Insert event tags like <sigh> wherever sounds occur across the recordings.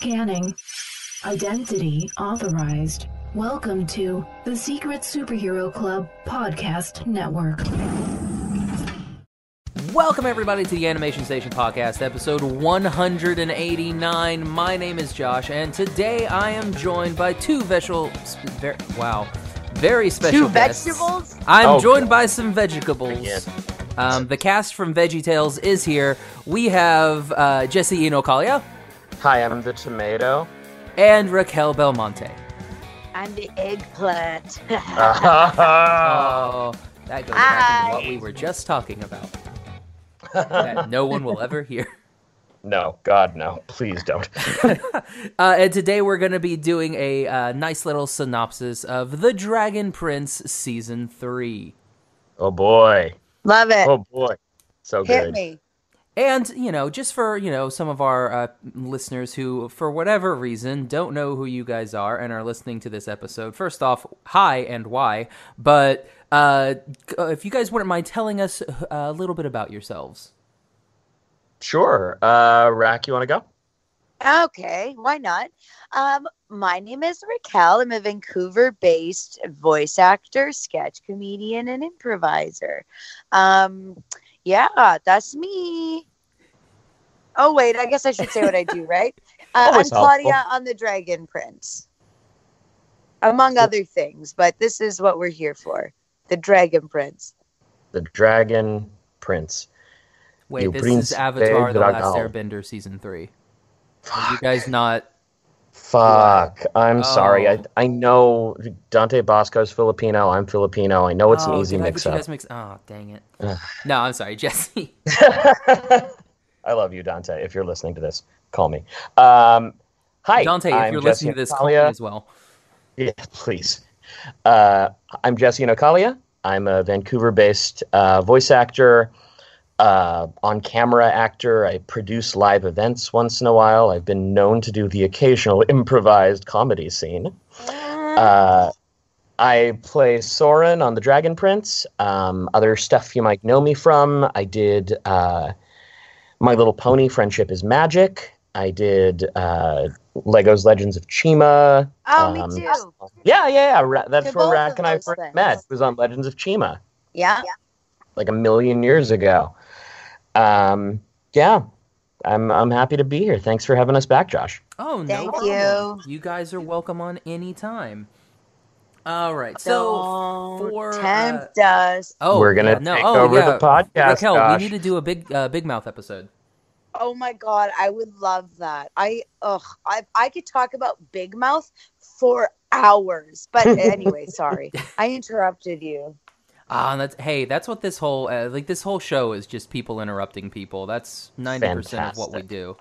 Scanning. Identity authorized. Welcome to the Secret Superhero Club Podcast Network. Welcome, everybody, to the Animation Station Podcast, episode 189. My name is Josh, and today I am joined by two vegetable. Ver, wow. Very special Two guests. vegetables? I'm Oh, joined by some vegetables. Um, the cast from Veggie Tales is here. We have uh, Jesse Inocalla Hi, I'm the tomato. and Raquel Belmonte. I'm the eggplant. <laughs> Oh, that goes back into what we were just talking about. that no one will ever hear. <laughs> no, God, no. Please don't. <laughs> Uh, and today we're going to be doing a uh, nice little synopsis of The Dragon Prince Season 3. oh, boy. Love it. Oh, boy. So Hit good. me. And, you know, just for, you know, some of our uh, listeners who, for whatever reason, don't know who you guys are and are listening to this episode, first off, hi and why. But uh, if you guys wouldn't mind telling us uh, a little bit about yourselves. Sure. Uh, Rack, you want to go? Okay, why not? Um, my name is Raquel. I'm a Vancouver based voice actor, sketch comedian, and improviser. Um, yeah, that's me. Oh, wait, I guess I should say what I do, <laughs> right? Uh, I'm Always helpful. Claudia on the Dragon Prince, among other things, but this is what we're here for the Dragon Prince. The Dragon Prince. Wait, You this Prince is Avatar The Last Airbender Season 3. Are you guys not. Fuck. I'm sorry. Oh. I I know Dante Basco's Filipino. I'm Filipino. I know it's oh, an easy did mix up. mix- Oh, dang it. No, I'm sorry, Jesse. <laughs> <laughs> I love you, Dante. If you're listening to this, call me. Um, hi. Dante, if I'm you're Jesse listening to this, call me as well. Yeah, <laughs> please. Uh, I'm Jesse Nocalia. I'm a Vancouver-based uh, voice actor, uh, on-camera actor. I produce live events once in a while. I've been known to do the occasional <laughs> improvised comedy scene. Uh, I play Soren on The Dragon Prince. Um, other stuff you might know me from. I did uh, My Little Pony: Friendship is Magic. I did uh, Legos Legends of Chima. Oh, me Um, too. Yeah, yeah, yeah. Ra- That's where both Rack and I first things. met. It was on Legends of Chima, Yeah. like a million years ago. Um, yeah, I'm I'm happy to be here. Thanks for having us back, Josh. Oh, no Thank problem. you. You guys are welcome on any time. All right, so Don't for, uh, us. oh, We're gonna yeah, no, take oh, over yeah. the podcast. Raquel, Josh. we need to do a big, uh, big mouth episode. Oh my god, I would love that. I ugh, I I could talk about Big Mouth for hours. But <laughs> anyway, sorry, I interrupted you. Ah, and that's hey, that's what this whole uh, like this whole show is just people interrupting people. That's ninety percent of what we do.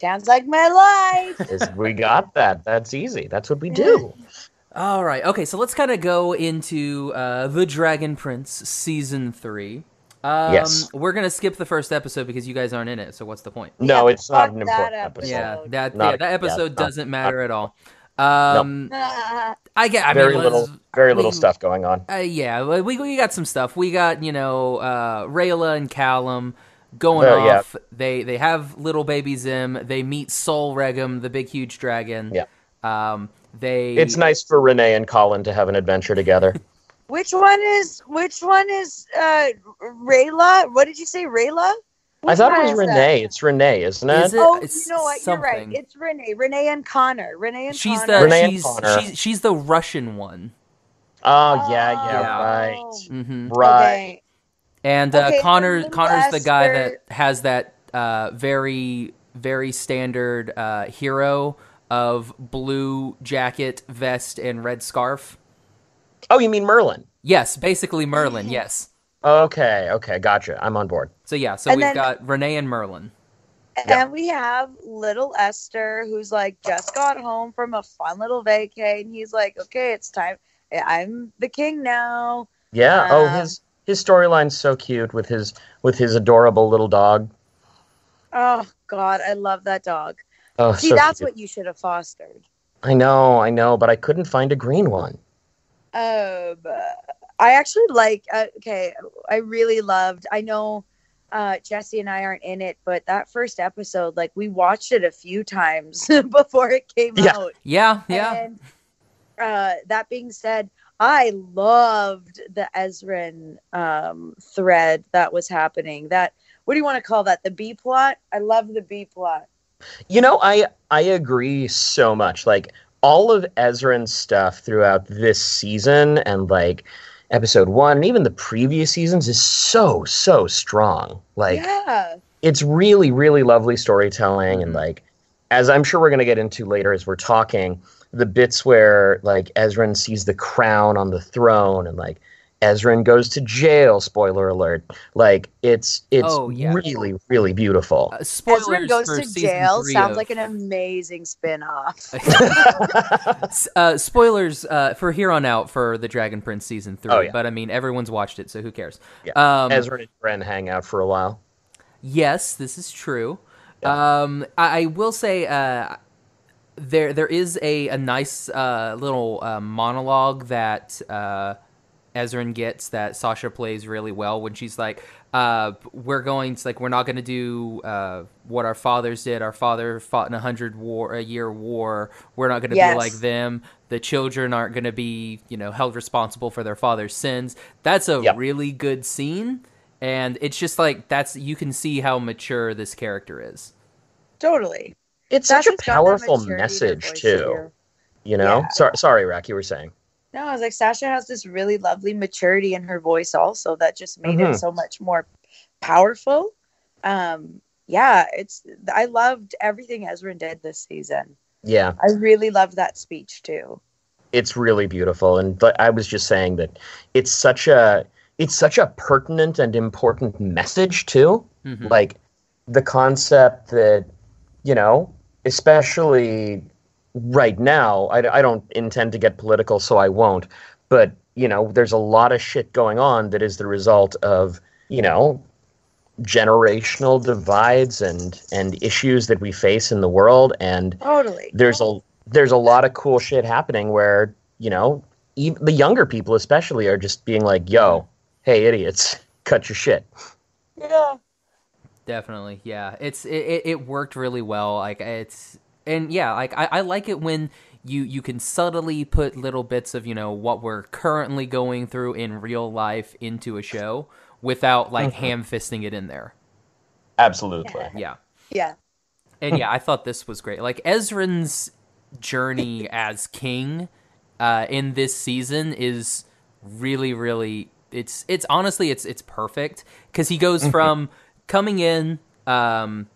Sounds like my life. We got that. That's easy. That's what we do. <laughs> All right, okay, so let's kind of go into uh, the Dragon Prince season three. Um, Yes. we're gonna skip the first episode because you guys aren't in it. So what's the point? No, Yeah, it's not fuck an that important episode. episode. Yeah, that Not yeah, that episode not- doesn't matter at all. Um, Uh, I get. I very mean, little, let's- very little we- stuff going on. Uh, yeah, we we got some stuff. We got you know uh, Rayla and Callum going Well, yeah. off. They they have little baby Zym. They meet Sol Regem, the big huge dragon. Yeah. Um. They. It's nice for Renee and Colin to have an adventure together. <laughs> which one is which one is uh Rayla? What did you say, Rayla? I thought it was is that? Renee. It's Renee, isn't it? Is it? Oh, It's you know what? You're right. It's Renee. Renee and Connor. Renee and She's Connor. the Renee and Connor. she's she's the Russian one. Oh yeah, yeah, Yeah. right, hmm right. Okay. And uh, Okay, Connor and then Connor's the guy Lester- that has that uh, very very standard uh, hero of blue jacket, vest, and red scarf. Oh, you mean Merlin? Yes, basically Merlin. Yes. Okay, okay, gotcha. I'm on board. So yeah, so And we've then- got Renee and Merlin. Yeah. And we have little Esther, who's like just got home from a fun little vacay, and he's like, "Okay, it's time. I'm the king now." Yeah. oh, Um, his his storyline's so cute with his with his adorable little dog. Oh God, I love that dog. Oh, <laughs> See, so that's cute. what you should have fostered. I know, I know, but I couldn't find a green one. Um, I actually like. Uh, okay, I really loved. I know uh, Jesse and I aren't in it, but that first episode, like we watched it a few times <laughs> before it came Yeah. out. Yeah, yeah. And uh, that being said, I loved the Ezran um, thread that was happening. That what do you want to call that? The B plot. I love the B plot. You know, I I agree so much. Like all of Ezran's stuff throughout this season and like episode one and even the previous seasons is so so strong. Like yeah, it's really really lovely storytelling and Mhm. like as I'm sure we're gonna get into later as we're talking, the bits where like Ezran sees the crown on the throne and like Ezran goes to jail. Spoiler alert! Like it's it's Oh, yeah. really really beautiful. Uh, spoilers Ezran goes to jail sounds of- like an amazing spin-off. <laughs> Uh, spoilers uh, for here on out for the Dragon Prince season three. Oh, yeah. But I mean, everyone's watched it, so who cares? Yeah. Um, Ezra and Bren hang out for a while. Yes, this is true. Um, I, I will say uh, there there is a a nice uh, little uh, monologue that uh, Ezran gets that Sasha plays really well when she's like, uh, "We're going to like we're not going to do uh, what our fathers did. Our father fought in a hundred war a year war. We're not going to Yes. be like them. The children aren't going to be you know held responsible for their father's sins." That's a Yep. really good scene and it's just like that's you can see how mature this character is totally. It's such a Sasha's got that powerful maturity in her message too. here. You know. Yeah. Sorry, sorry, Rack. You were saying. No, I was like, Sasha has this really lovely maturity in her voice, also that just made Mhm. it so much more powerful. Um, yeah, it's I loved everything Ezran did this season. Yeah, I really loved that speech too. it's really beautiful, and but I was just saying that it's such a it's such a pertinent and important message too. Mhm. Like the concept that you know, especially right now. I, I don't intend to get political, so I won't. But you know, there's a lot of shit going on that is the result of you know generational divides and and issues that we face in the world and Totally. there's a there's a lot of cool shit happening where you know even the younger people especially are just being like yo hey idiots <laughs> cut your shit yeah. definitely yeah it's it, it, it worked really well like it's and yeah like I, I like it when you you can subtly put little bits of you know what we're currently going through in real life into a show without like ham fisting it in there absolutely yeah Yeah. and yeah, I thought this was great. Like Ezran's journey <laughs> as king uh, in this season is really, really. It's it's honestly it's it's perfect because he goes from coming in um,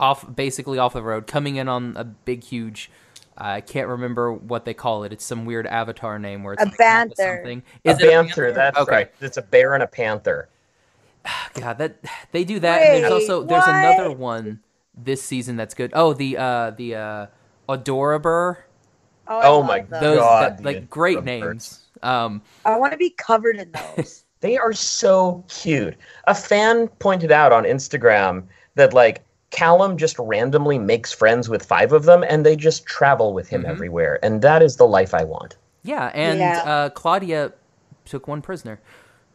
off basically off the road, coming in on a big huge. I can't remember what they call it. It's some weird avatar name where it's A like half of panther. something. a Is it panther that's Okay. right it's a bear and a panther <sighs> God, that they do that. and there's Wait, also there's what? another one this season that's good. Oh, the uh the uh Adoraburr. Oh, Oh my those. Those God, that, like great Adoraburrs. names. Um I want to be covered in those. <laughs> They are so cute. A fan pointed out on Instagram that like Callum just randomly makes friends with five of them and they just travel with him Mhm. everywhere. And that is the life I want. yeah, and Yeah. uh Claudia took one prisoner.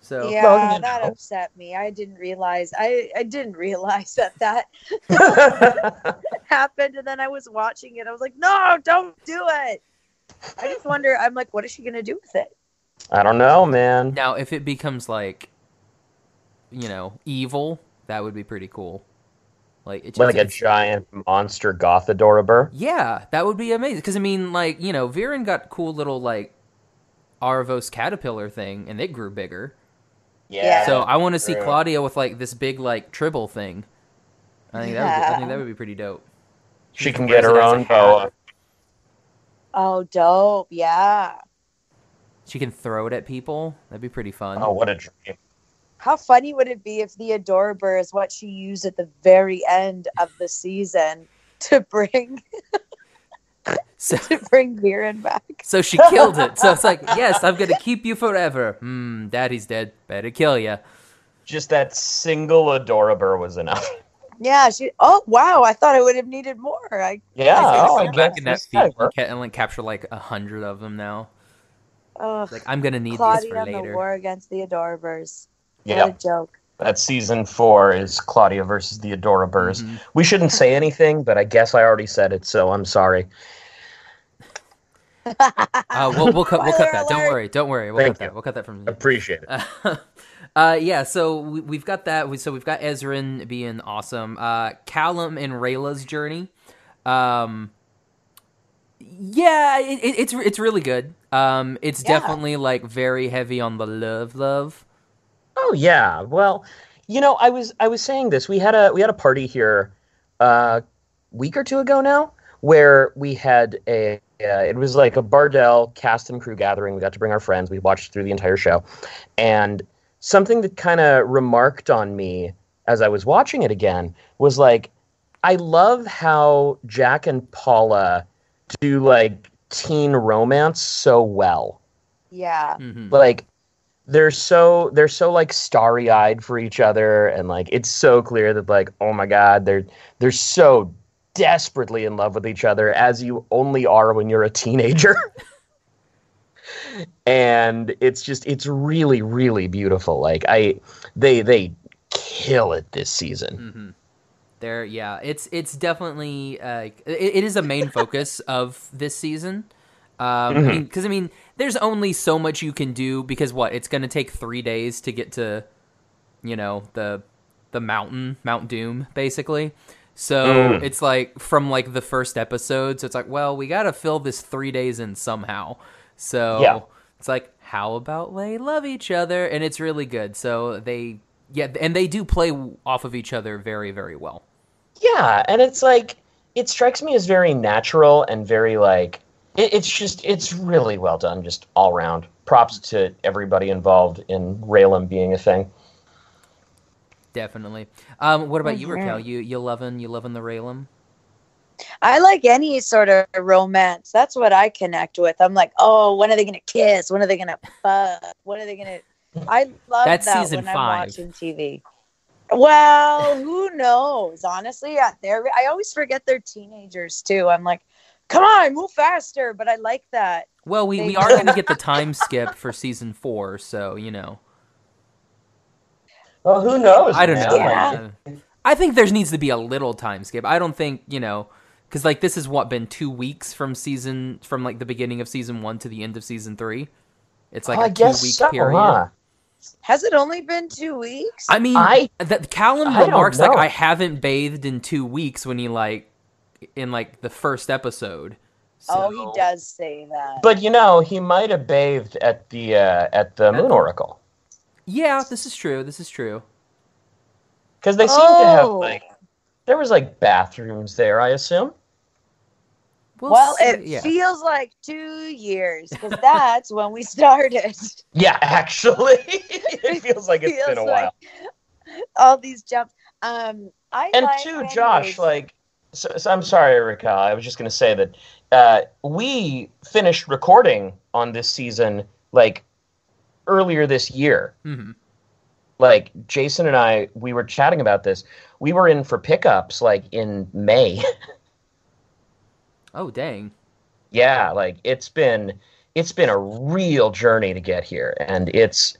So yeah, Well, you that know. upset me. I didn't realize. I I didn't realize that that <laughs> <laughs> happened, and then I was watching it. I was like, no, don't do it. I just wonder. I'm like, what is she gonna do with it? I don't know, man. now if it becomes like you know, evil, that would be pretty cool. Like it just, Like a it's- giant monster goth adoraburr. Yeah, that would be amazing. Because I mean, like you know, Viren got cool little like Aaravos caterpillar thing, and it grew bigger. Yeah. So I want to see true. Claudia with like this big like tribble thing. I think that would be, I think that would be pretty dope. She can get her own hat. boa. Oh, dope. Yeah. She can throw it at people. That'd be pretty fun. Oh, what a dream. How funny would it be if the Adoraburr is what she used at the very end of the season to bring So, <laughs> to bring Viren back? so she killed it. So it's like, yes, I'm gonna keep you forever. Hmm, daddy's dead. Better kill ya. Just that single adoraburr was enough. Yeah. She. Oh wow. I thought I would have needed more. I. Yeah, He's oh, gonna I back in that this feed guy and, worked. ca- and like capture like a hundred of them now. Ugh. Like I'm gonna need these for and the later. war against the Adoraburrs. Yeah. What a joke. that season four is Claudia versus the Adoraburrs. Mhm. We shouldn't say anything, but I guess I already said it, so I'm sorry. Uh, we'll we'll cut we'll cut that. Don't worry. Don't worry. We'll Thank cut you. that. We'll cut that from. Appreciate it. <laughs> uh, yeah, so we, we've got that. We, so we've got Ezran being awesome. Uh, Callum and Rayla's journey. Um, yeah, it, it, it's it's really good. Um, it's Yeah. definitely like very heavy on the love, love. Oh yeah. Well, you know, I was I was saying this. We had a we had a party here a week or two ago now where we had a uh, it was like a Bardel cast and crew gathering. We got to bring our friends. We watched through the entire show, and something that kind of remarked on me as I was watching it again was like, I love how Jack and Paula do like teen romance so well yeah. hmm like they're so they're so like starry eyed for each other and like it's so clear that like oh my god they're they're so desperately in love with each other as you only are when you're a teenager. <laughs> And it's just it's really really beautiful. Like i they they kill it this season. Hmm There, yeah, it's it's definitely uh, it, it is a main focus of this season. Um, I Mhm. mean, because I mean, there's only so much you can do because what it's going to take three days to get to, you know, the the mountain, Mount Doom, basically. So Mm. it's like from like the first episode. So it's like, well, we got to fill this three days in somehow. So Yeah. it's like, how about they love each other? And it's really good. So they, yeah, and they do play off of each other very, very well. Yeah, and it's like it strikes me as very natural and very like it, it's just it's really well done, just all around. Props to everybody involved in Rayllum being a thing. Definitely. Um, what about you, Mhm. Raquel? You you loving you loving the Rayllum? I like any sort of romance. That's what I connect with. I'm like, oh, when are they gonna kiss? When are they gonna fuck? When are they gonna? <laughs> I love That's that when five. I'm watching TV. Well, who knows? Honestly, yeah, they're. I always forget they're teenagers too. I'm like, come on, move faster. But I like that. Well, we, They- we <laughs> are going to get the time skip for season four, so you know. Well, who knows? I don't man? know. Yeah. Uh, I think there needs to be a little time skip. I don't think you know because like this has what been two weeks from season from like the beginning of season one to the end of season three. It's like Oh, a I guess two week so, period. huh? Has it only been two weeks? I mean, I- that Callum I remarks like. I haven't bathed in two weeks when he like in like the first episode. oh, he does say that. But you know, he might have bathed at the uh, at the Moon Oracle Yeah, this is true. This is true. because they seem to have Oh. like there was like bathrooms there. I assume. We'll well, see- it yeah. feels like two years because that's when we started. <laughs> Yeah, actually, <laughs> it feels like it's Feels been a like- while. all these jumps. Um, I and like two, Josh, like, so, so I'm sorry, Raquel. I was just going to say that uh, we finished recording on this season like earlier this year. Mhm. Like Jason and I, we were chatting about this. We were in for pickups like in May. <laughs> Oh dang. yeah, like it's been it's been a real journey to get here, and it's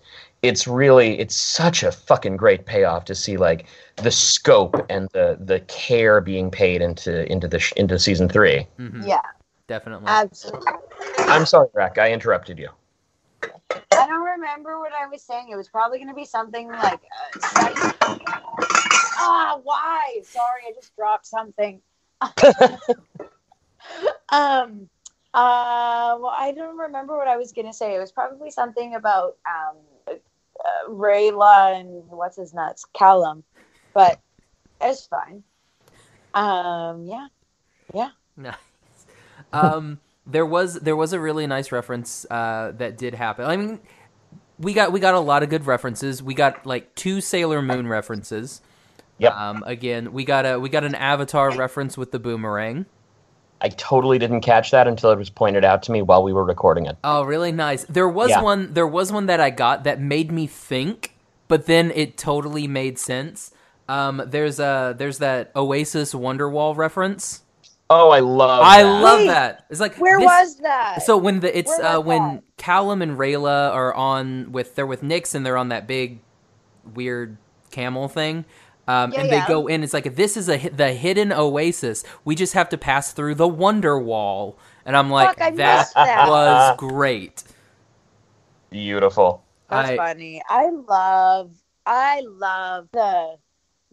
it's really it's such a fucking great payoff to see like the scope and the the care being paid into into the sh- into season three. hmm Yeah, Definitely. absolutely. I'm sorry, Rack, I interrupted you. I don't remember what I was saying. It was probably going to be something like. Uh, sex- ah, why? Sorry, I just dropped something. <laughs> um. Uh. Well, I don't remember what I was going to say. It was probably something about um, uh, Rayla and what's his nuts, Callum, but it's fine. Um. Yeah. Nice. Um, there was there was a really nice reference uh, that did happen. I mean, we got we got a lot of good references. We got like two Sailor Moon references. Yep. Um, again, we got a we got an Avatar reference with the boomerang. I totally didn't catch that until it was pointed out to me while we were recording it. Oh, really nice. There was Yeah. one. There was one that I got that made me think, but then it totally made sense. Um, there's a there's that Oasis Wonderwall reference. Oh, I love. I that. love Wait, that. It's like Where this- was that? So when the it's uh, when that? Callum and Rayla are on with they're with Nyx and they're on that big weird camel thing. Um, Yeah, and they yeah. go in. It's like this is a the hidden oasis. We just have to pass through the Wonder Wall, and I'm like, Fuck, that that. was great. Beautiful. That's I- funny. I love I love the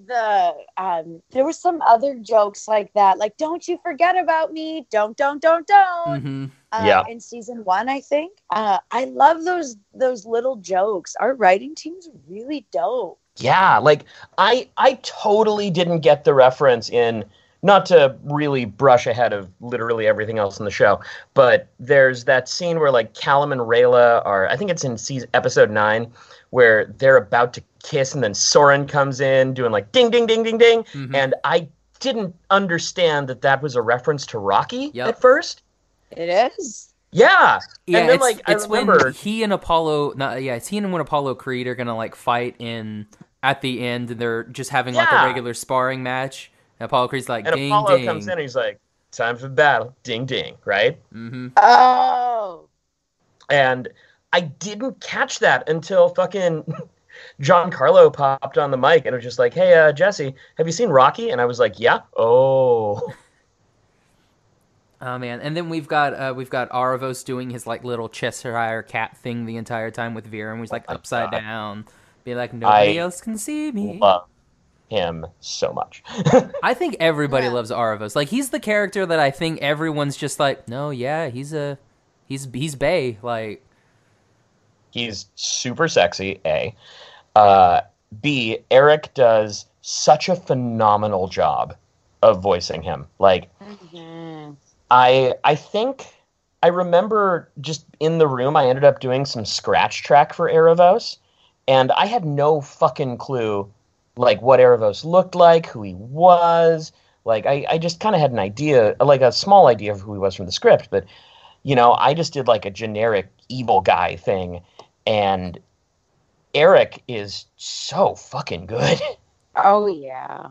the um there were some other jokes like that. Like don't you forget about me. Don't don't don't don't. hmm Uh, Yeah. in season 1 I think. Uh I love those those little jokes. Our writing team's really dope. Yeah, like I I totally didn't get the reference in not to really brush ahead of literally everything else in the show, but there's that scene where like Callum and Rayla are I think it's in season episode 9 where they're about to kiss and then Soren comes in doing like ding ding ding ding ding Mhm. and I didn't understand that that was a reference to Rocky Yep. at first. It is. Yeah. Yeah, and then it's, like I it's remember when he and Apollo, not, yeah, it's he and when Apollo Creed are gonna like fight in at the end, and they're just having like a regular sparring match. And Apollo Creed's like, and ding Apollo ding. comes in and he's like time for battle ding ding, right? hmm Oh. and I didn't catch that until fucking <laughs> Giancarlo popped on the mic and was just like, "Hey, uh, Jesse, have you seen Rocky?" And I was like, "Yeah." Oh, <laughs> Oh man, and then we've got uh, we've got Aaravos doing his like little Cheshire cat thing the entire time with Vera, and he's like my upside God. down, be like nobody I else can see me. love him so much. <laughs> I think everybody Yeah. loves Aaravos. Like he's the character that I think everyone's just like, no, yeah, he's a he's he's Bay. Like He's super sexy. A, uh, B. Eric does such a phenomenal job of voicing him. Like Mhm. I I think I remember just in the room I ended up doing some scratch track for Aaravos and I had no fucking clue like what Aaravos looked like, who he was. Like I, I just kind of had an idea, like a small idea of who he was from the script, but you know, I just did like a generic evil guy thing and Eric is so fucking good. <laughs> Oh yeah.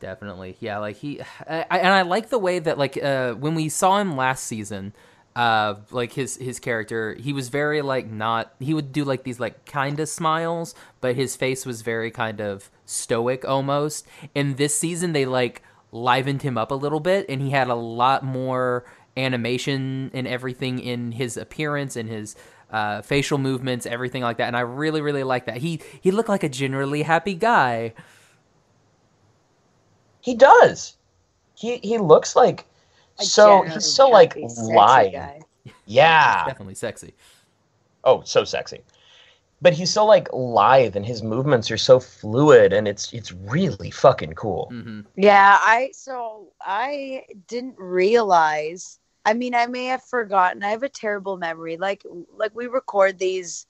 Definitely, yeah. Like he, I, <sighs> I- and I like the way that like uh, when we saw him last season, uh, like his his character, he was very like not. He would do like these like kind of smiles, but his face was very kind of stoic almost. In this season, they like livened him up a little bit, and he had a lot more animation and everything in his appearance and his uh, facial movements, everything like that. And I really, really like that. He he looked like a generally happy guy. He does. He he looks like A so he's so like happy, live. guy. <laughs> Yeah. Definitely sexy. Oh, so sexy. But he's so like live and his movements are so fluid and it's it's really fucking cool. hmm Yeah, I so I didn't realize. I mean, I may have forgotten. I have a terrible memory. Like like we record these,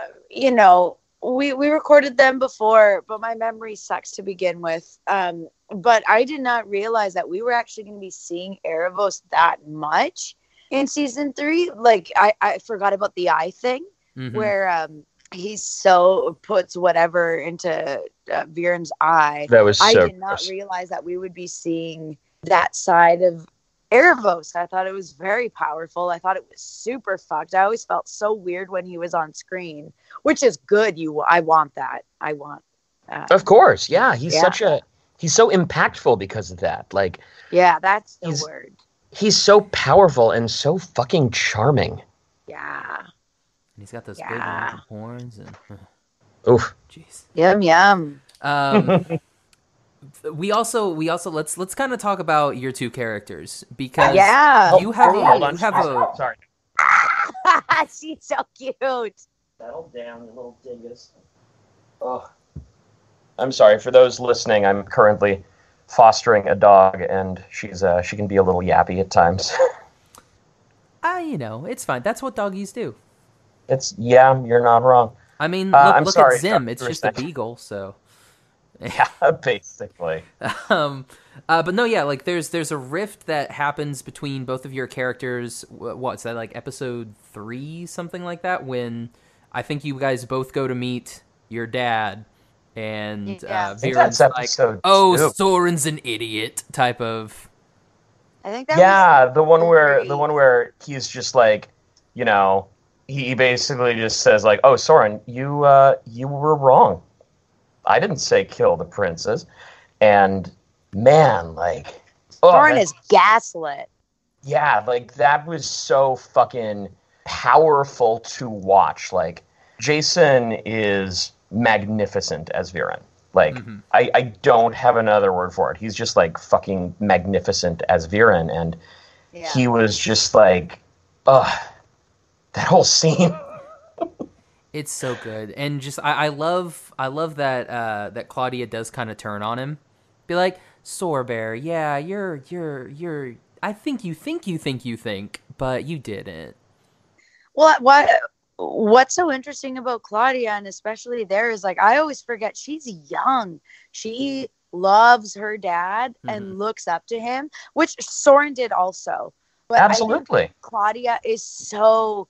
uh, you know, we we recorded them before, but my memory sucks to begin with. Um, but I did not realize that we were actually going to be seeing Aaravos that much in season three. Like I I forgot about the eye thing hmm where um he so puts whatever into uh, Viren's eye. That was so I did not gross. realize that we would be seeing that side of Aaravos. I thought it was very powerful. I thought it was super fucked. I always felt so weird when he was on screen, which is good. You, I want that. I want. Uh, Of course, yeah. He's Yeah. such a he's so impactful because of that. Like yeah, that's the He's- word. he's so powerful and so fucking charming. Yeah. And he's got those Yeah. big horns and <laughs> Oof. jeez. Yum yum. Um, <laughs> we also we also let's let's kind of talk about your two characters because Yeah. you have Oh, a, hold you have a Sorry. <laughs> She's so cute. Settle down, you little dingus. Oh. I'm sorry for those listening. I'm currently fostering a dog, and she's uh, she can be a little yappy at times. <laughs> ah you know it's fine. That's what doggies do. it's yeah, you're not wrong. I mean, Uh, look, I'm look sorry, at Zym. It's just a beagle, so. Yeah, <laughs> basically. um, uh, but no, yeah, like there's there's a rift that happens between both of your characters. What's that like episode three, something like that? When I think you guys both go to meet your dad, and Yeah. uh, I think Viren's that's like, episode "Oh, two. Soren's an idiot," type of. I think that yeah, was the one where three. the one where he's just like, you know, he basically just says like, "Oh, Soren, you uh, you were wrong." I didn't say kill the princes. And man, like, oh, is gaslit. yeah, like that was so fucking powerful to watch. Like, Jason is magnificent as Viren. Like, Mhm. I, I don't have another word for it. He's just like fucking magnificent as Viren. And Yeah. he was just like, ugh, that whole scene. It's so good, and just I, I love I love that uh, that Claudia does kind of turn on him, be like, Sorbear, yeah, you're you're you're. I think you think you think you think, but you didn't. Well, what what's so interesting about Claudia, and especially there, is like I always forget she's young. She loves her dad and looks up to him, which Soren did also. But Absolutely. Claudia is so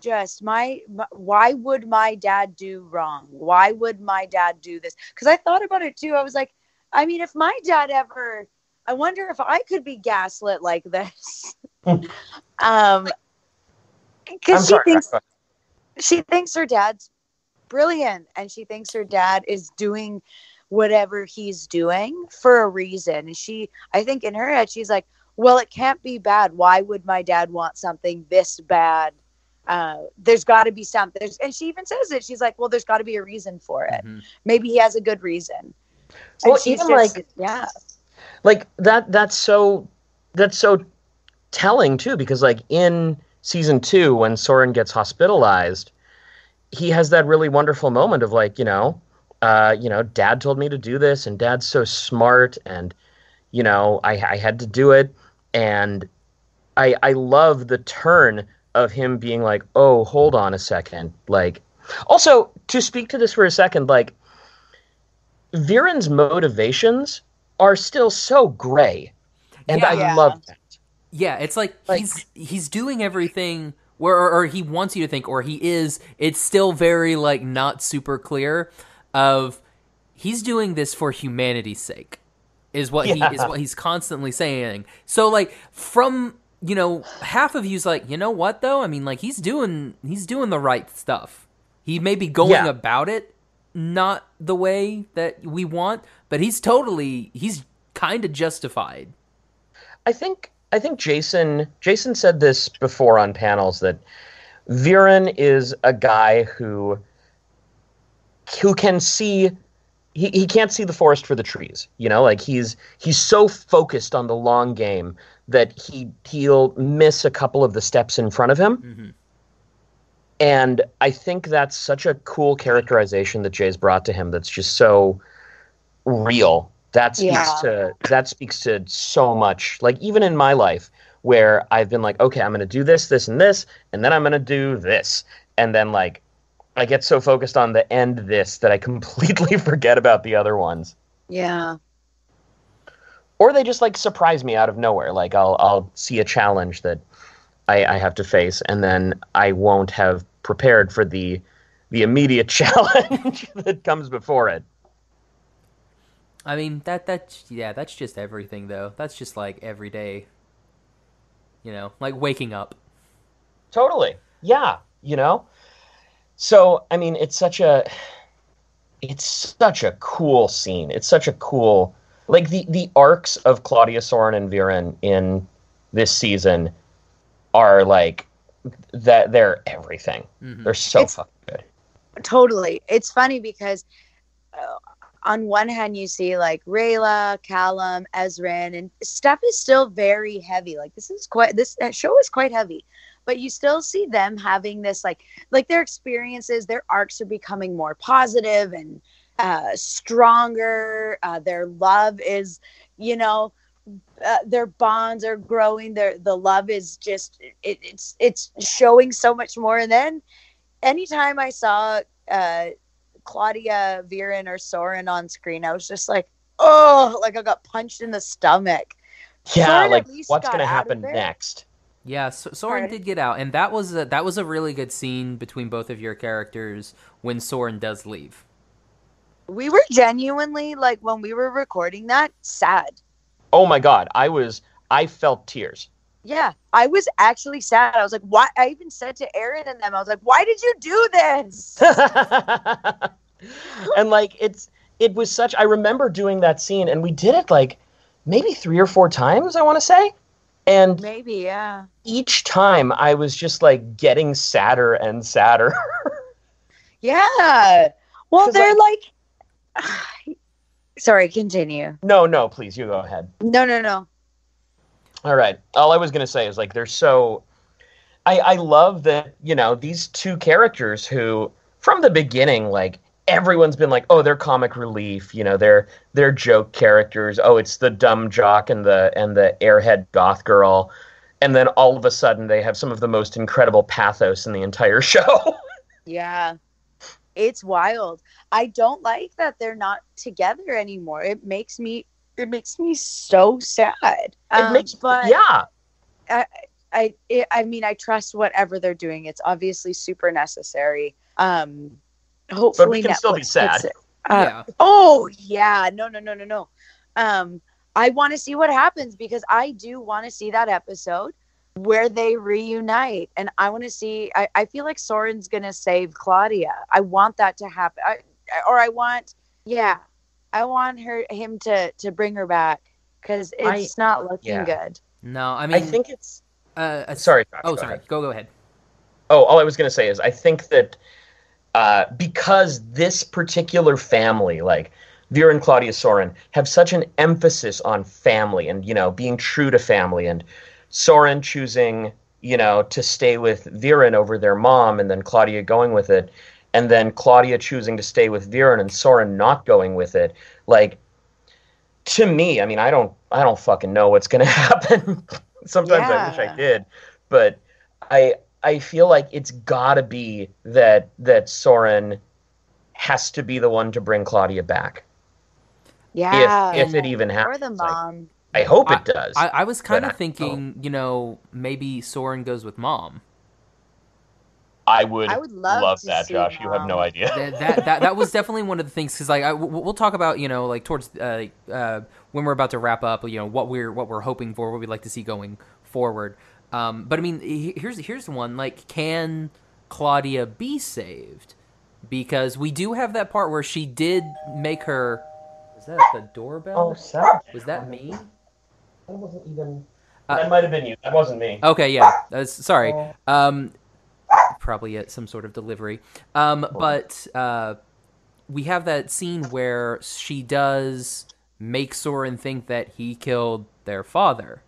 just my, my why would my dad do wrong? Why would my dad do this? Because I thought about it too. I was like, I mean, if my dad ever, I wonder if I could be gaslit like this. <laughs> um, because she sorry. thinks she thinks her dad's brilliant and she thinks her dad is doing whatever he's doing for a reason. And she, I think in her head, she's like, well, it can't be bad. Why would my dad want something this bad? Uh, there's got to be something. There's, and she even says it. She's like, well, there's got to be a reason for it. Mhm. Maybe he has a good reason. And Well, she's even just- like- yeah, like that that's so that's so telling too because like in season two when soren gets hospitalized he has that really wonderful moment of like you know uh you know dad told me to do this and dad's so smart and you know i i had to do it and i i love the turn of him being like oh hold on a second like also to speak to this for a second like viren's motivations are still so gray and Yeah. i Yeah. love that Yeah, it's like, Like- he's he's doing everything where or, or he wants you to think or he is. It's still very like not super clear of he's doing this for humanity's sake. Is what he is what he's constantly saying. So like from you know half of you's like you know what though I mean like he's doing he's doing the right stuff. He may be going Yeah. about it not the way that we want, but he's totally he's kind of justified. I think I think Jason Jason said this before on panels that Viren is a guy who who can see he, he can't see the forest for the trees. You know, like he's he's so focused on the long game that he he'll miss a couple of the steps in front of him. Mhm. And I think that's such a cool characterization that Jay's brought to him that's just so real. That speaks Yeah. to that speaks to so much. Like even in my life where I've been like, okay, I'm gonna do this, this, and this, and then I'm gonna do this. And then like I get so focused on the end this that I <laughs> completely forget about the other ones. yeah, Or they just like surprise me out of nowhere. Like I'll I'll see a challenge that I, I have to face, and then I won't have prepared for the the immediate <laughs> challenge that comes before it. I mean that that yeah, that's just everything though. That's just like every day. You know, like waking up. Totally. Yeah, you know. So, I mean, it's such a it's such a cool scene. It's such a cool like the the arcs of Claudia Soren and Viren in this season are like that they're everything. Mhm. They're so It's- fucking good. totally. It's funny because uh, on one hand you see like Rayla, Callum, Ezran, and stuff is still very heavy. Like this is quite this show is quite heavy, but you still see them having this like like their experiences, their arcs are becoming more positive and uh, stronger. Uh, their love is, you know. Uh, their bonds are growing. Their the love is just it, it's it's showing so much more. And then anytime I saw uh, Claudia Viren or Soren on screen, I was just like, oh, like I got punched in the stomach. Yeah, Soren like at least what's got going to happen next? Yeah, so, Soren Alright. did get out, and that was a, that was a really good scene between both of your characters when Soren does leave. We were genuinely like when we were recording that sad. Oh my god, I was I felt tears. Yeah, I was actually sad. I was like, why? I even said to Aaron and them, I was like, why did you do this? <laughs> and like it's it was such. I remember doing that scene, and we did it like maybe three or four times. I want to say, and Maybe, yeah. each time I was just like getting sadder and sadder. <laughs> Yeah. Well, they're like. <sighs> Sorry, continue. no, no, please, you go ahead. No, no, no. All right. All I was gonna say is like they're so. I I love that you know these two characters who from the beginning like everyone's been like oh they're comic relief you know they're they're joke characters oh it's the dumb jock and the and the airhead goth girl and then all of a sudden they have some of the most incredible pathos in the entire <laughs> show Yeah. It's wild. I don't like that they're not together anymore. It makes me it makes me so sad. it Um, makes but yeah I it, I mean I trust whatever they're doing. It's obviously super necessary. Um hopefully can still be sad. uh, yeah. Oh yeah, no, no, no, no, no. Um, I want to see what happens because I do want to see that episode where they reunite, and I want to see. I, I feel like Soren's gonna save Claudia. I want that to happen, I, or I want, yeah, I want her him to to bring her back because I- it's not looking yeah. good. No, I mean, I, think it's Uh, a- sorry Josh, Oh, go sorry. ahead. Go go ahead. Oh, all I was going to say is I think that uh, because this particular family, like Vera and Claudia Soren, have such an emphasis on family and, you know, being true to family and Soren choosing, you know, to stay with Viren over their mom and then Claudia going with it. And then Claudia choosing to stay with Viren and Soren not going with it. Like, to me, I mean, I don't, I don't fucking know what's gonna <laughs> happen. Sometimes I wish I did, but I, I feel like it's gotta be that that Soren has to be the one to bring Claudia back. Yeah, if it even or happens. the Like, mom. I hope it does. I, I was kind of don't know. thinking, you know, maybe Soren goes with mom. I would, I would love to that, see Josh. You have no idea. that, that that that was definitely one of the things because like I, we'll we'll talk about you know like towards uh, uh, when we're about to wrap up you know what we're what we're hoping for what we'd like to see going forward um, but I mean he- here's here's one like can Claudia be saved because we do have that part where she did make her is that the doorbell Oh, sad. was that me That wasn't even. Uh, that might have been you. That wasn't me. Okay, yeah. That's, sorry. Oh. Um, probably at some sort of delivery. Um, but uh, we have that scene where she does make Soren think that he killed their father.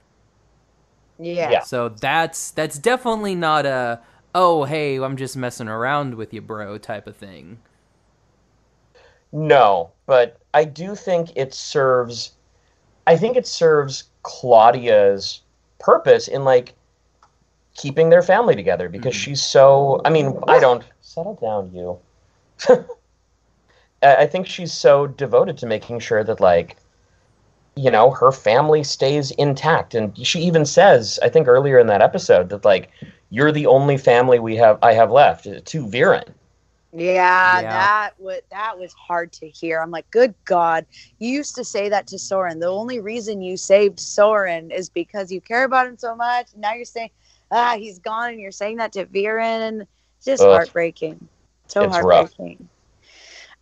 Yeah. Yeah. So that's that's definitely not a oh hey I'm just messing around with you bro type of thing. No, but I do think it serves. I think it serves Claudia's purpose in like keeping their family together because Mhm. she's so. I mean, I don't settle down, you. <laughs> I think she's so devoted to making sure that like, you know, her family stays intact, and she even says, I think earlier in that episode that like, you're the only family we have. I have left to Viren. Yeah, Yeah. that was that was hard to hear. I'm like, good God, you used to say that to Soren. The only reason you saved Soren is because you care about him so much. Now you're saying, ah, he's gone, and you're saying that to Viren. Just Ugh. heartbreaking. So It's rough. heartbreaking.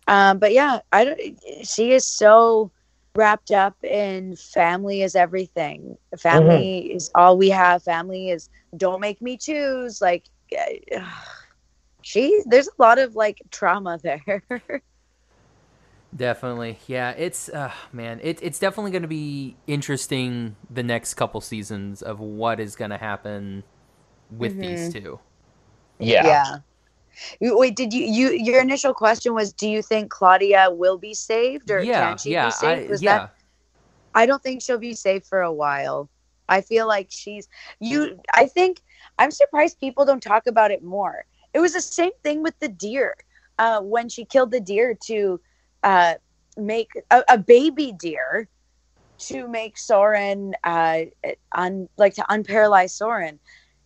Um, but yeah, I don't. She is so wrapped up in family is everything. Family Mm-hmm. is all we have. Family is don't make me choose. Like. She there's a lot of like trauma there <laughs> Definitely, yeah. It's uh, man, it, it's definitely going to be interesting the next couple seasons of what is going to happen with these two. Yeah. You- wait did you you your initial question was do you think claudia will be saved or yeah, can she yeah, be saved I, was yeah. that i don't think she'll be saved for a while i feel like she's you i think i'm surprised people don't talk about it more it was the same thing with the deer uh, when she killed the deer to uh, make a, a baby deer to make Soren uh un like to unparalyze Soren.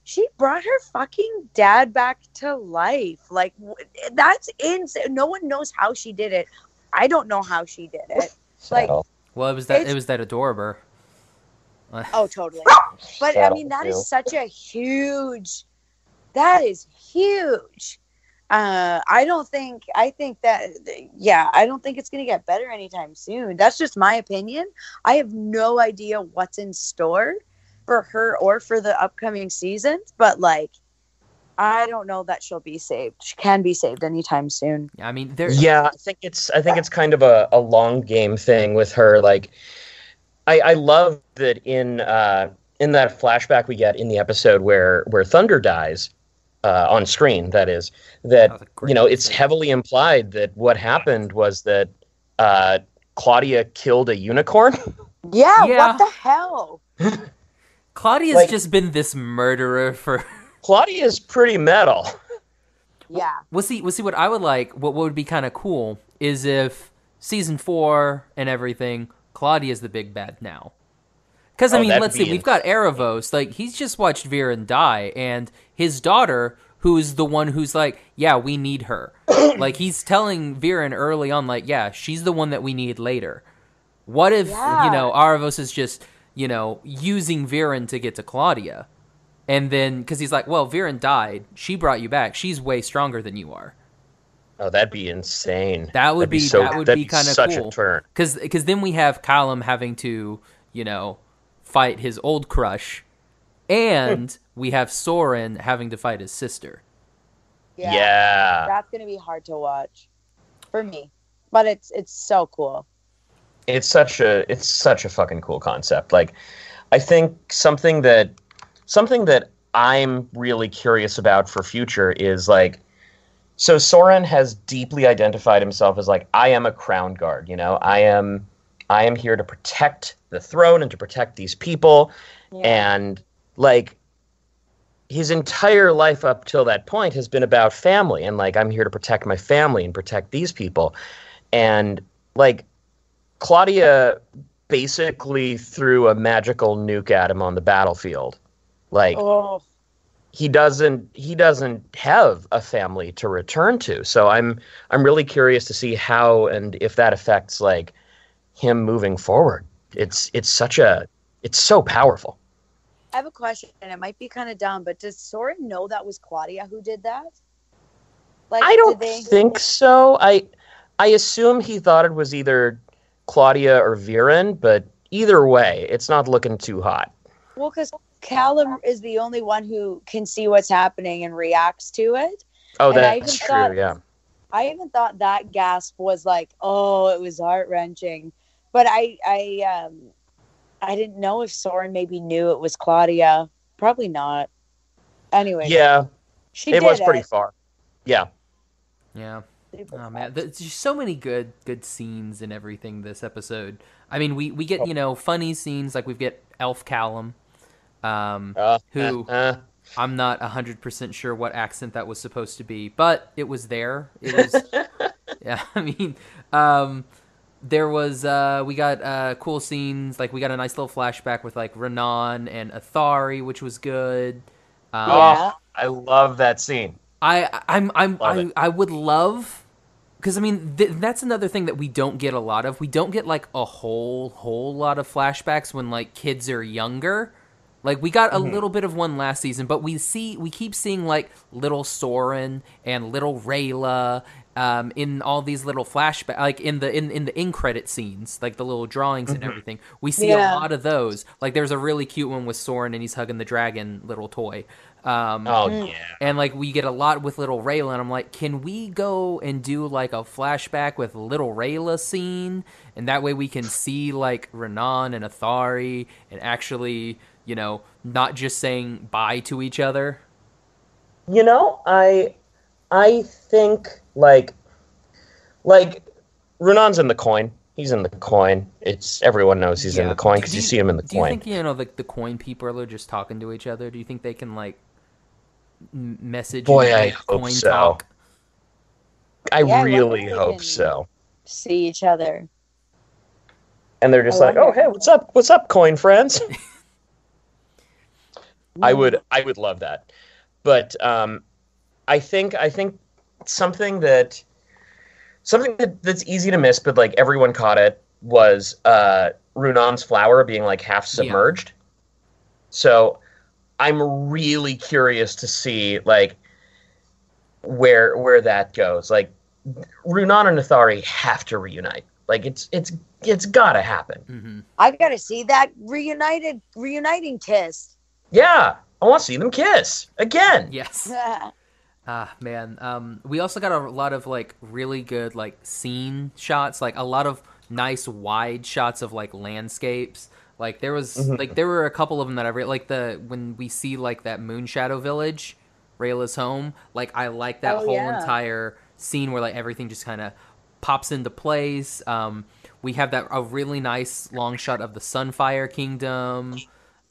She brought her fucking dad back to life. Like that's insane. No one knows how she did it. I don't know how she did it. <laughs> Like- Well, it was that it was that adorable. Oh, totally. <laughs> But I mean, that too. is such a huge. That is huge. Uh, I don't think. I think that. Yeah, I don't think it's gonna get better anytime soon. That's just my opinion. I have no idea what's in store for her or for the upcoming seasons, but like, I don't know that she'll be saved. She can be saved anytime soon. Yeah, I mean, there. Yeah, I think it's I think it's kind of a, a long game thing with her. Like, I, I love that in uh, in that flashback we get in the episode where where Thunder dies uh, on screen. That is that That was a great you know it's heavily implied that what happened was that uh, Claudia killed a unicorn. Yeah, <laughs> Yeah. what the hell? <laughs> Claudia's Like- just been this murderer for. <laughs> Claudia's pretty metal. Yeah. We'll see, We'll see, what I would like, what, what would be kind of cool is if season four and everything, Claudia's the big bad now. Because I Oh, mean, let's see, we've got Aaravos. Like he's just watched Viren die, and his daughter, who's the one who's like, yeah, we need her. <coughs> like he's telling Viren early on, like, yeah, she's the one that we need later. What if Yeah. you know Aaravos is just you know using Viren to get to Claudia, and then because he's like, well, Viren died, she brought you back. She's way stronger than you are. Oh, that'd be insane. That would That'd be, so, that would that'd be kind of such cool. a turn. Because because then we have Callum having to you know fight his old crush, and we have Soren having to fight his sister. Yeah. That's gonna be hard to watch for me, but it's it's so cool. it's such a it's such a fucking cool concept like i think something that something that i'm really curious about for future is like so soren has deeply identified himself as like i am a crown guard you know i am i am here to protect the throne and to protect these people. Yeah. and like his entire life up till that point has been about family and like i'm here to protect my family and protect these people. And like claudia basically threw a magical nuke at him on the battlefield. Like oh, he doesn't he doesn't have a family to return to. So i'm i'm really curious to see how and if that affects like him moving forward it's it's such a it's so powerful I have a question, and it might be kind of dumb, but does Soren know that was Claudia who did that? Like, I don't they? think so. I I assume he thought it was either Claudia or Viren, but either way, it's not looking too hot. Well, because Callum is the only one who can see what's happening and reacts to it. Oh, And I that's even true. thought- yeah. I even thought that gasp was like, oh, it was heart wrenching. But I, I, um, I didn't know if Soren maybe knew it was Claudia. Probably not. Anyway, Yeah, she it did was pretty it. far. Yeah. Yeah. Oh man, there's just so many good good scenes and everything this episode. I mean, we we get you know funny scenes like we've get Elf Callum, um, Uh, Who? uh, I'm not hundred percent sure what accent that was supposed to be, but it was there. It was. <laughs> <laughs> yeah, I mean, um, there was. Uh, we got uh, cool scenes. Like we got a nice little flashback with like Runan and Ethari, which was good. Um, Yeah. Oh, I love that scene. I I'm I'm Love I, it. I would love because I mean th- that's another thing that we don't get a lot of. We don't get like a whole whole lot of flashbacks when like kids are younger. Like we got a Mm-hmm. little bit of one last season, but we see we keep seeing like little Soren and little Rayla um, in all these little flashback, like in the in in the in credit scenes, like the little drawings Mm-hmm. and everything. We see Yeah. a lot of those. Like there's a really cute one with Soren and he's hugging the dragon little toy. Um, Oh Mm. yeah. and like we get a lot with little Rayla, and I'm like, can we go and do like a flashback with little Rayla scene, and that way we can see like Runan and Ethari, and actually, you know, not just saying bye to each other. You know, I I think like like Runan's in the coin. He's in the coin. It's everyone knows he's in the coin because Do you, see him in the coin. Do you think you know like the coin people are just talking to each other? Do you think they can like message? Boy, and, I hope coin so. talk? I Yeah, really if they hope so. See each other. And they're just I like, "Oh, hey, what's up? What's up, coin friends?" <laughs> I would I would love that. But um I think I think something that something that, that's easy to miss but like everyone caught it was uh Runan's flower being like half submerged. So I'm really curious to see like where where that goes. Like Runan and Ethari have to reunite. Like it's it's it's gotta happen. hmm I gotta see that reunited reuniting kiss. Yeah, I want to see them kiss again. Yes. <laughs> Ah, man. Um, we also got a lot of like really good like scene shots, like a lot of nice wide shots of like landscapes. Like there was Mhm. like there were a couple of them that I re- like the when we see like that Moon Shadow Village, Rayla's home. Like I like that Oh, whole yeah. entire scene where like everything just kind of pops into place. Um, we have that a really nice long shot of the Sunfire Kingdom.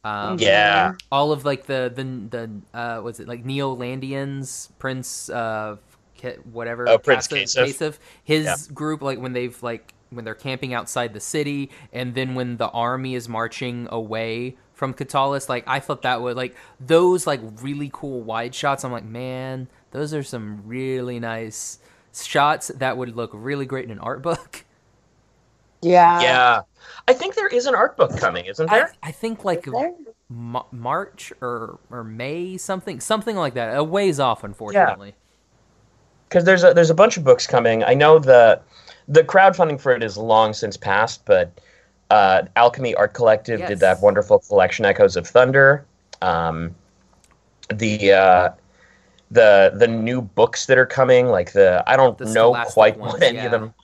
Um, Yeah. all of like the the the uh was it like Neolandians, Prince uh Ke- whatever Oh, Prince Kasef- Kasef. Kasef, his Yeah. group like when they've like when they're camping outside the city and then when the army is marching away from Katolis like I thought that would like those like really cool wide shots I'm like man those are some really nice shots that would look really great in an art book yeah. Yeah, I think there is an art book coming, isn't there? I think like There- Ma- March or or May something something like that. A ways off, unfortunately. Because there's a there's a bunch of books coming. I know the the crowdfunding for it is long since passed, but uh, Alchemy Art Collective Yes. did that wonderful collection, Echoes of Thunder. Um, the uh, the the new books that are coming, like the I don't The know quite ones, what any yeah. of them.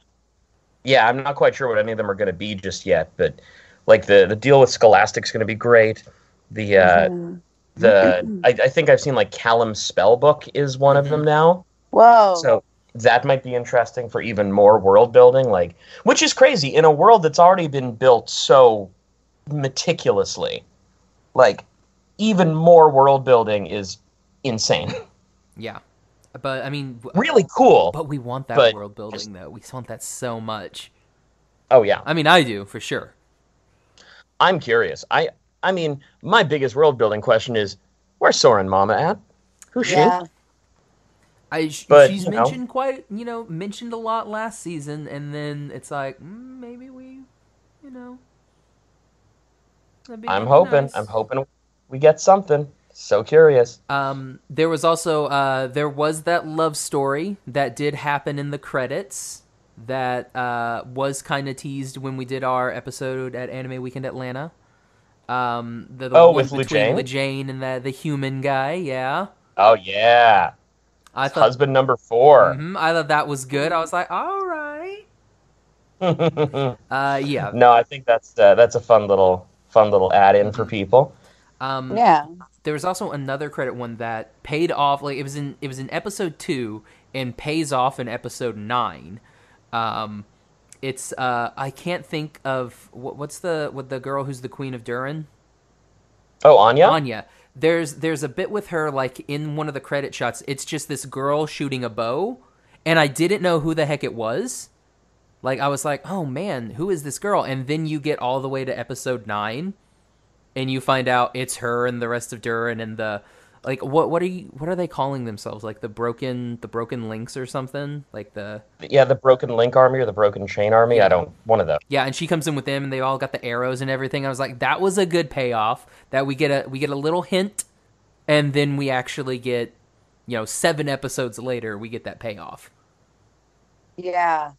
Yeah, I'm not quite sure what any of them are going to be just yet, but like the the deal with Scholastic's going to be great. The uh, Mhm. the I, I think I've seen like Callum's spell book is one of them now. Whoa. So that might be interesting for even more world building, like which is crazy in a world that's already been built so meticulously. Like even more world building is insane. <laughs> Yeah, but I mean, really cool. but we want that world building though. We want that so much. Oh yeah. I mean, I do for sure. I'm curious. I I mean, my biggest world building question is where's Soren Mama at? Who's yeah. I sh- But, she's you know. mentioned quite, you know, mentioned a lot last season, and then it's like mm, maybe we, you know. that'd be- she? I'm hoping. nice. I'm hoping we get something. So curious. Um, there was also uh, there was that love story that did happen in the credits that uh, was kind of teased when we did our episode at Anime Weekend Atlanta. Um, the, the Oh, one with between Lujanne? Lujanne and the the human guy. Yeah, Oh yeah. I thought Husband number 4 Mhm, I thought that was good. I was like, all right. <laughs> Uh, yeah. no, I think that's uh, that's a fun little fun little add-in for people. Um, Yeah. There was also another credit one that paid off like it was in it was in episode two and pays off in episode nine. Um it's uh i can't think of what, what's the what the girl who's the queen of duren? Oh, Aanya? aanya. There's there's a bit with her like in one of the credit shots it's just this girl shooting a bow and i didn't know who the heck it was. Like i was like oh man who is this girl? And then you get all the way to episode 9 and you find out it's her and the rest of Duren and the like what what are you what are they calling themselves like the broken the broken links or something like the Yeah, the Broken Link Army or the Broken Chain Army. Yeah. I don't. One of those. yeah and she comes in with them and they all got the arrows and everything i was like that was a good payoff that we get a we get a little hint and then we actually get you know seven episodes later we get that payoff Yeah.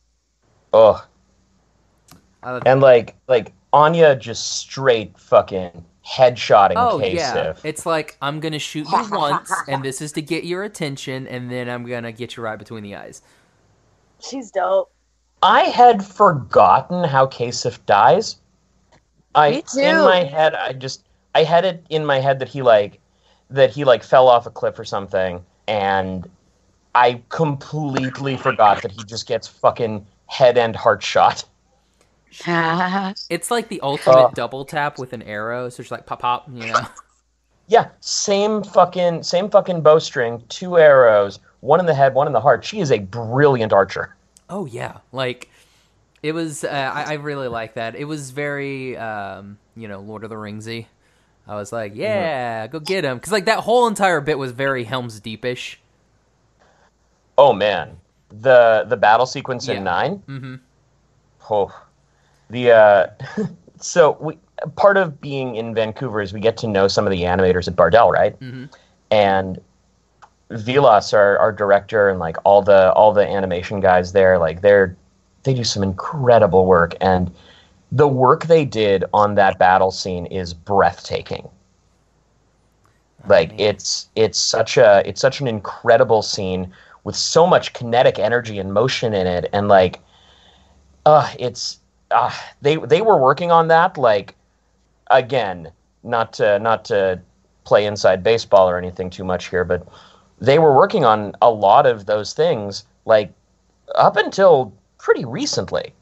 oh Uh, And like like Aanya just straight fucking headshotting oh Kasef. yeah it's like i'm gonna shoot you <laughs> once and this is to get your attention and then i'm gonna get you right between the eyes She's dope. I had forgotten how Kasef dies. I Me too. in my head I just I had it in my head that he like that he like fell off a cliff or something and I completely forgot that he just gets fucking head and heart shot. <laughs> <laughs> It's like the ultimate Uh. double tap with an arrow. So it's like pop pop, you know. <laughs> Yeah, same fucking same fucking bowstring, two arrows, one in the head, one in the heart. She is a brilliant archer. oh yeah, like it was. Uh, I, I really like that. It was very, um, you know, Lord of the Ringsy. I was like, yeah, go get him, because like that whole entire bit was very Helm's Deepish. Oh man, the the battle sequence Yeah. in nine. Mm-hmm. Oh, the uh, <laughs> so we part of being in Vancouver is we get to know some of the animators at Bardel, right? Mhm. And Villads, our, our director, and like all the all the animation guys there, like they're they do some incredible work, and the work they did on that battle scene is breathtaking. Like it's it's such a it's such an incredible scene with so much kinetic energy and motion in it, and like, uh, it's uh, they they were working on that like again not to not to play inside baseball or anything too much here, but they were working on a lot of those things like up until pretty recently.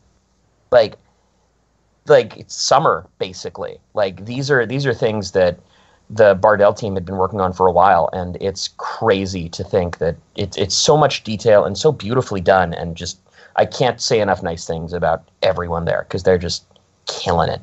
Like like it's summer basically. Like these are these are things that the Bardel team had been working on for a while and it's crazy to think that it's it's so much detail and so beautifully done and just I can't say enough nice things about everyone there because they're just killing it.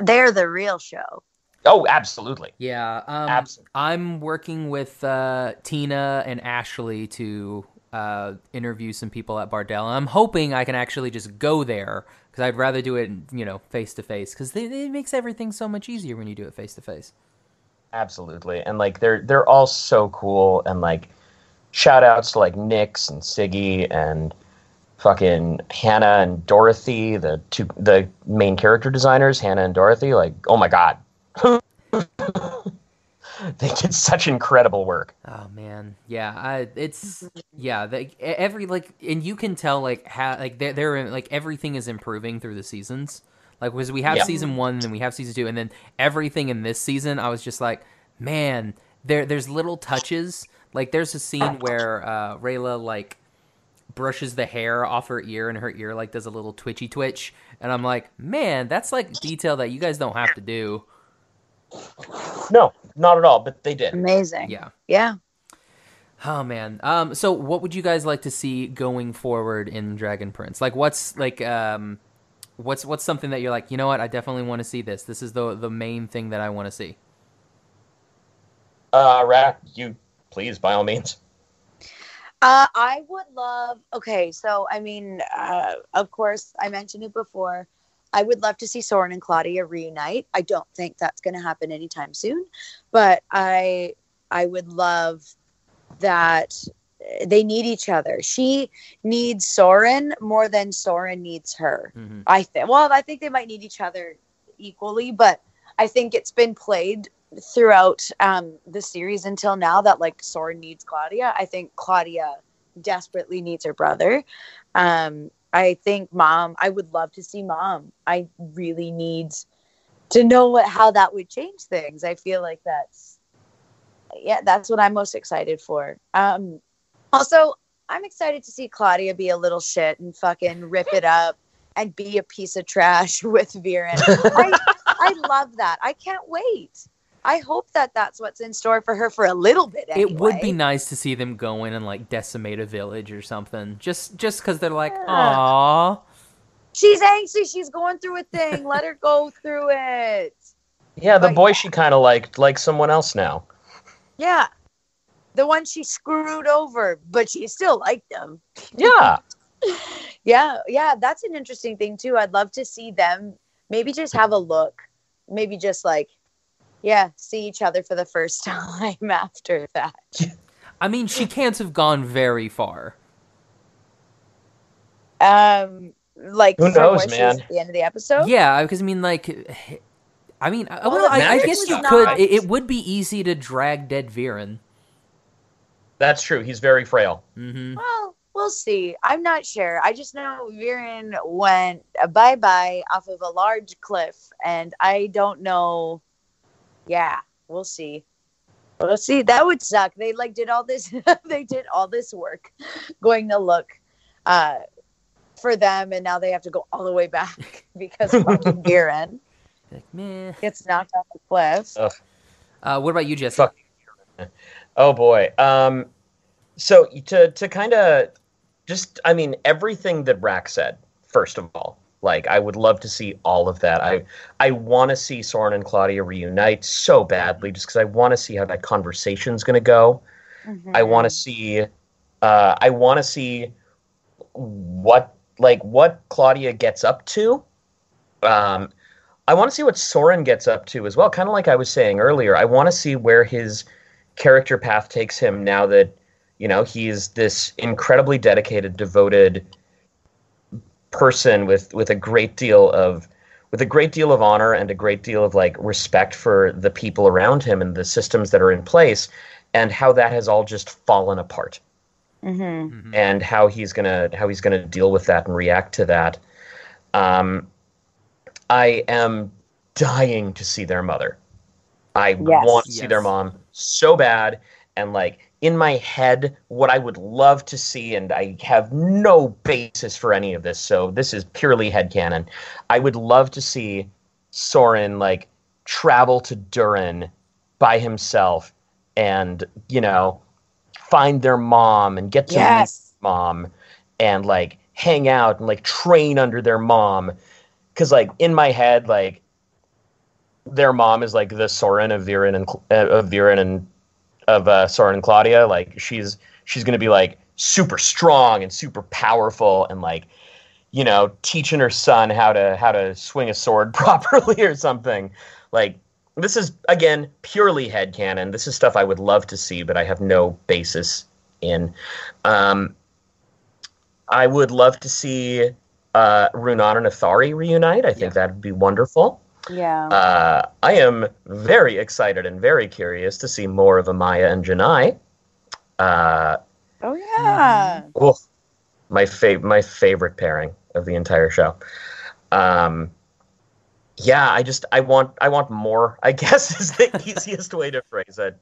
They're the real show. Oh, absolutely. Yeah, um, Absolutely. I'm working with uh, Tina and Ashley to uh, interview some people at Bardel. I'm hoping I can actually just go there because I'd rather do it, you know, face to face because it makes everything so much easier when you do it face to face. Absolutely. And like they're they're all so cool and like shout outs to like Nix and Siggy and fucking Hannah and Dorothy, the two the main character designers, Hannah and Dorothy, like oh my god. <laughs> they did such incredible work. Oh man, yeah, I, it's yeah, the, every like, and you can tell like how like they're, they're like everything is improving through the seasons. Like, because we have Yeah. season one, and then we have season two, and then everything in this season, I was just like, man, there there's little touches. Like, there's a scene where uh, Rayla like brushes the hair off her ear, and her ear like does a little twitchy twitch, and I'm like, man, that's like detail that you guys don't have to do. No, not at all, but they did. Amazing. Yeah. Yeah. Oh man. Um. So, what would you guys like to see going forward in Dragon Prince? Like, what's like um, what's what's something that you're like, you know what? I definitely want to see this. This is the the main thing that I want to see. Uh Rat, you please by all means. Uh, I would love. Okay, so I mean, uh, of course, I mentioned it before. I would love to see Soren and Claudia reunite. I don't think that's going to happen anytime soon, but I I would love that they need each other. She needs Soren more than Soren needs her. Mhm. I think. Well, I think they might need each other equally, but I think it's been played throughout um, the series until now that like Soren needs Claudia. I think Claudia desperately needs her brother. Um, I think mom. I would love to see mom. I really need to know what how that would change things. I feel like that's yeah, that's what I'm most excited for. Um, also, I'm excited to see Claudia be a little shit and fucking rip it up and be a piece of trash <laughs> with Viren. I, I love that. I can't wait. I hope that that's what's in store for her for a little bit. Anyway. It would be nice to see them go in and like decimate a village or something. Just just because they're like, Yeah. aw. She's anxious. She's going through a thing. Let her go <laughs> through it. Yeah, the But- boy she kind of liked like someone else now. Yeah. The one she screwed over, but she still liked them. Yeah. <laughs> Yeah, yeah, that's an interesting thing too. I'd love to see them maybe just have a look. Maybe just like yeah, see each other for the first <laughs> time after that. I mean, she can't have gone very far. Um like Who knows, where she was man? at the end of the episode. Yeah, because I mean, like, <sighs> I mean, I- Well, well, I, I guess you was could. not- It, it would be easy to drag dead Viren. That's true. He's very frail. hmm Well, we'll see. I'm not sure. I just know Viren went bye bye off of a large cliff, and I don't know. Yeah, we'll see. We'll see. That would suck. They like did all this. <laughs> they did all this work, going to look uh, for them, and now they have to go all the way back <laughs> because fucking <laughs> Viren Like, meh. gets knocked off the cliff. Uh, what about you, Jesse? Fuck. Oh boy. Um, so to to kind of just, I mean, everything that Rack said. First of all, like I would love to see all of that. I I want to see Soren and Claudia reunite so badly, just because I want to see how that conversation's going to go. I want to see. Uh, I want to see what like what Claudia gets up to. Um, I want to see what Soren gets up to as well. Kind of like I was saying earlier, I want to see where his character path takes him now that You know, he's this incredibly dedicated, devoted person with with a great deal of with a great deal of honor and a great deal of like respect for the people around him and the systems that are in place and how that has all just fallen apart. Mm-hmm. and how he's gonna how he's gonna deal with that and react to that. Um, i am dying to see their mother. I Yes. want to see their mom so bad and like in my head what i would love to see and i have no basis for any of this so this is purely headcanon. I would love to see soren like travel to duren by himself and you know find their mom and get to meet mom and like hang out and like train under their mom. Because like in my head like their mom is like the Soren of Viren and uh, of Viren and of uh, Soren and Claudia like she's she's gonna be like super strong and super powerful and like you know teaching her son how to how to swing a sword <laughs> properly or something like this is again purely headcanon. This is stuff I would love to see, but I have no basis in. Um, I would love to see uh, Runan and Ethari reunite. I think Yeah. that'd be wonderful. Yeah. Uh, I am very excited and very curious to see more of Amaya and Janai. Uh, oh yeah. oh, my fav- my favorite pairing of the entire show. Um, yeah, I just I want I want more. <laughs> I guess is the <laughs> easiest way to phrase it.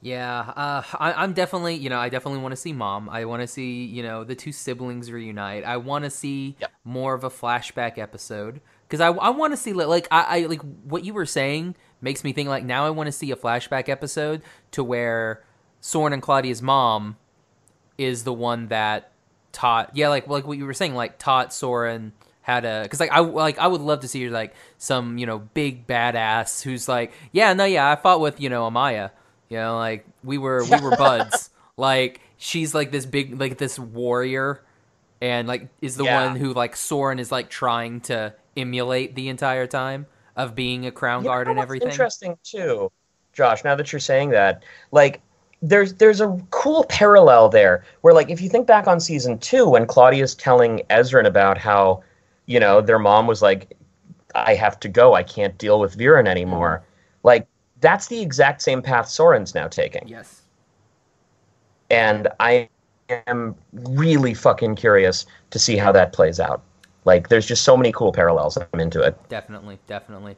Yeah, uh, I, I'm definitely, you know, I definitely want to see mom. I want to see, you know, the two siblings reunite. I want to see Yep. more of a flashback episode because I, I want to see like I, I like what you were saying makes me think like now I want to see a flashback episode to where Soren and Claudia's mom is the one that taught yeah like like what you were saying like taught Soren how to because like I like I would love to see like some you know big badass who's like yeah no yeah I fought with you know Amaya you know like we were we were buds <laughs> like she's like this big like this warrior and like is the Yeah. one who like Soren is like trying to emulate the entire time of being a crown You guard and everything Interesting too, Josh. Now that you're saying that, like, there's there's a cool parallel there where, like, if you think back on season two when Claudia's telling Ezran about how, you know, their mom was like, "I have to go. I can't deal with Viren anymore." Mm-hmm. Like, that's the exact same path Soren's now taking, yes and I am really fucking curious to see how that plays out. Like, there's just so many cool parallels. I'm into it. Definitely, definitely.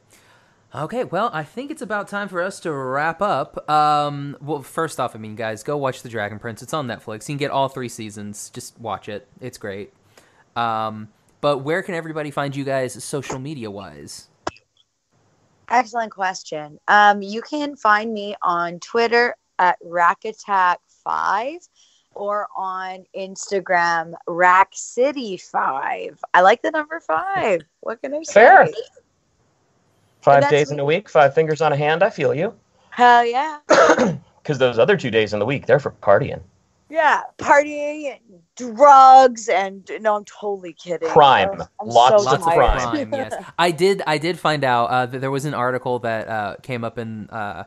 Okay, well, I think it's about time for us to wrap up. Um, well, first off, I mean, guys, go watch The Dragon Prince. It's on Netflix. You can get all three seasons. Just watch it. It's great. Um, but where can everybody find you guys social media wise? Excellent question. Um, you can find me on Twitter at Rack Attack Five or on Instagram Rack City Five. I like the number five. What can I say? Fair. Five days me. in a week, five fingers on a hand. I feel you. Hell yeah. <clears throat> Because those other two days in the week, they're for partying. Yeah. Partying and drugs and no, I'm totally kidding. Crime. Oh, I'm Lots so Lots of tired. crime. yes, I did. I did find out uh, that there was an article that uh, came up in uh,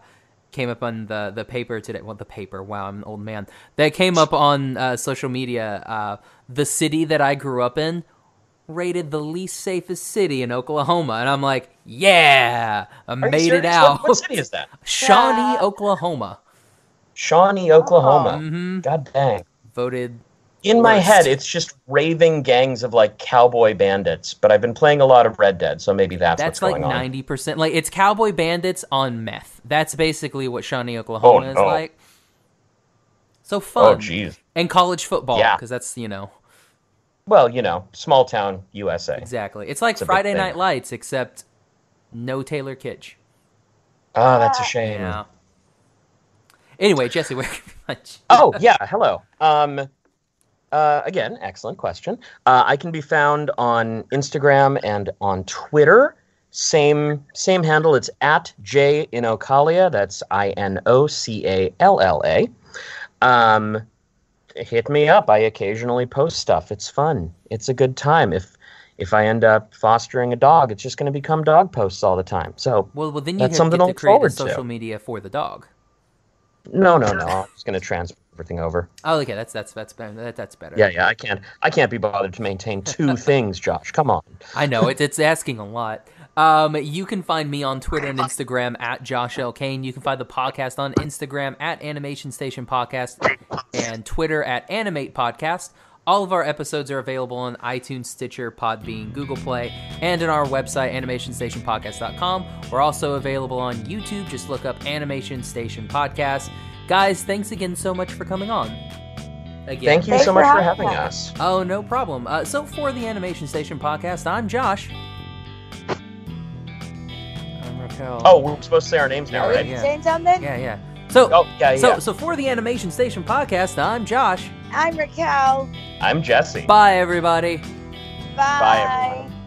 came up on the the paper today. Well, the paper. Wow, I'm an old man. That came up on uh, social media. Uh, the city that I grew up in rated the least safest city in Oklahoma, and I'm like, yeah, I Are made it out. What, what city is that? <laughs> Shawnee, Yeah. Oklahoma. Shawnee, Oklahoma. hmm God dang. Voted. In my head, it's just raving gangs of like cowboy bandits. But I've been playing a lot of Red Dead, so maybe that's, That's what's like going on. ninety percent. Like it's cowboy bandits on meth. That's basically what Shawnee, Oklahoma Oh, is no. like. So fun. Oh, fun. jeez. and college football Yeah. because that's you know Well, you know, small town USA. exactly. It's like It's Friday. Night Lights except no Taylor Kitsch. Oh, that's a shame. Yeah. Anyway, Jesse, where can we find you? oh yeah hello um uh, again excellent question. Uh, i can be found on instagram and on twitter. Same same handle. It's at j inocalla that's i-n-o-c-a-l-l-a um hit me up. I occasionally post stuff. It's fun. It's a good time. If if i end up fostering a dog it's just going to become dog posts all the time. So Well, well, then you That's have something to to create a forward to. social media for the dog. no no no. I'm just going to transport everything over. Oh, okay, that's that's that's better. That, that's better. Yeah, yeah. I can't. I can't be bothered to maintain two <laughs> things, Josh. Come on. I know it, it's asking a lot. Um, you can find me on Twitter and Instagram at Josh L. Kane. You can find the podcast on Instagram at Animation Station Podcast and Twitter at Animate Podcast. All of our episodes are available on iTunes, Stitcher, Podbean, Google Play, and on our website, animationstationpodcast.com. We're also available on YouTube. Just look up Animation Station Podcast. Guys, thanks again so much for coming on. Again. Thank you Thanks so much for having having us. us. Oh, no problem. Uh, so, for the Animation Station Podcast, I'm Josh. I'm Raquel. Oh, we're supposed to say our names now, Are right? we Yeah. saying something? Yeah, yeah. So, Oh, yeah, yeah. so, so for the Animation Station Podcast, I'm Josh. I'm Raquel. I'm Jesse. Bye, everybody. Bye. Bye, everyone.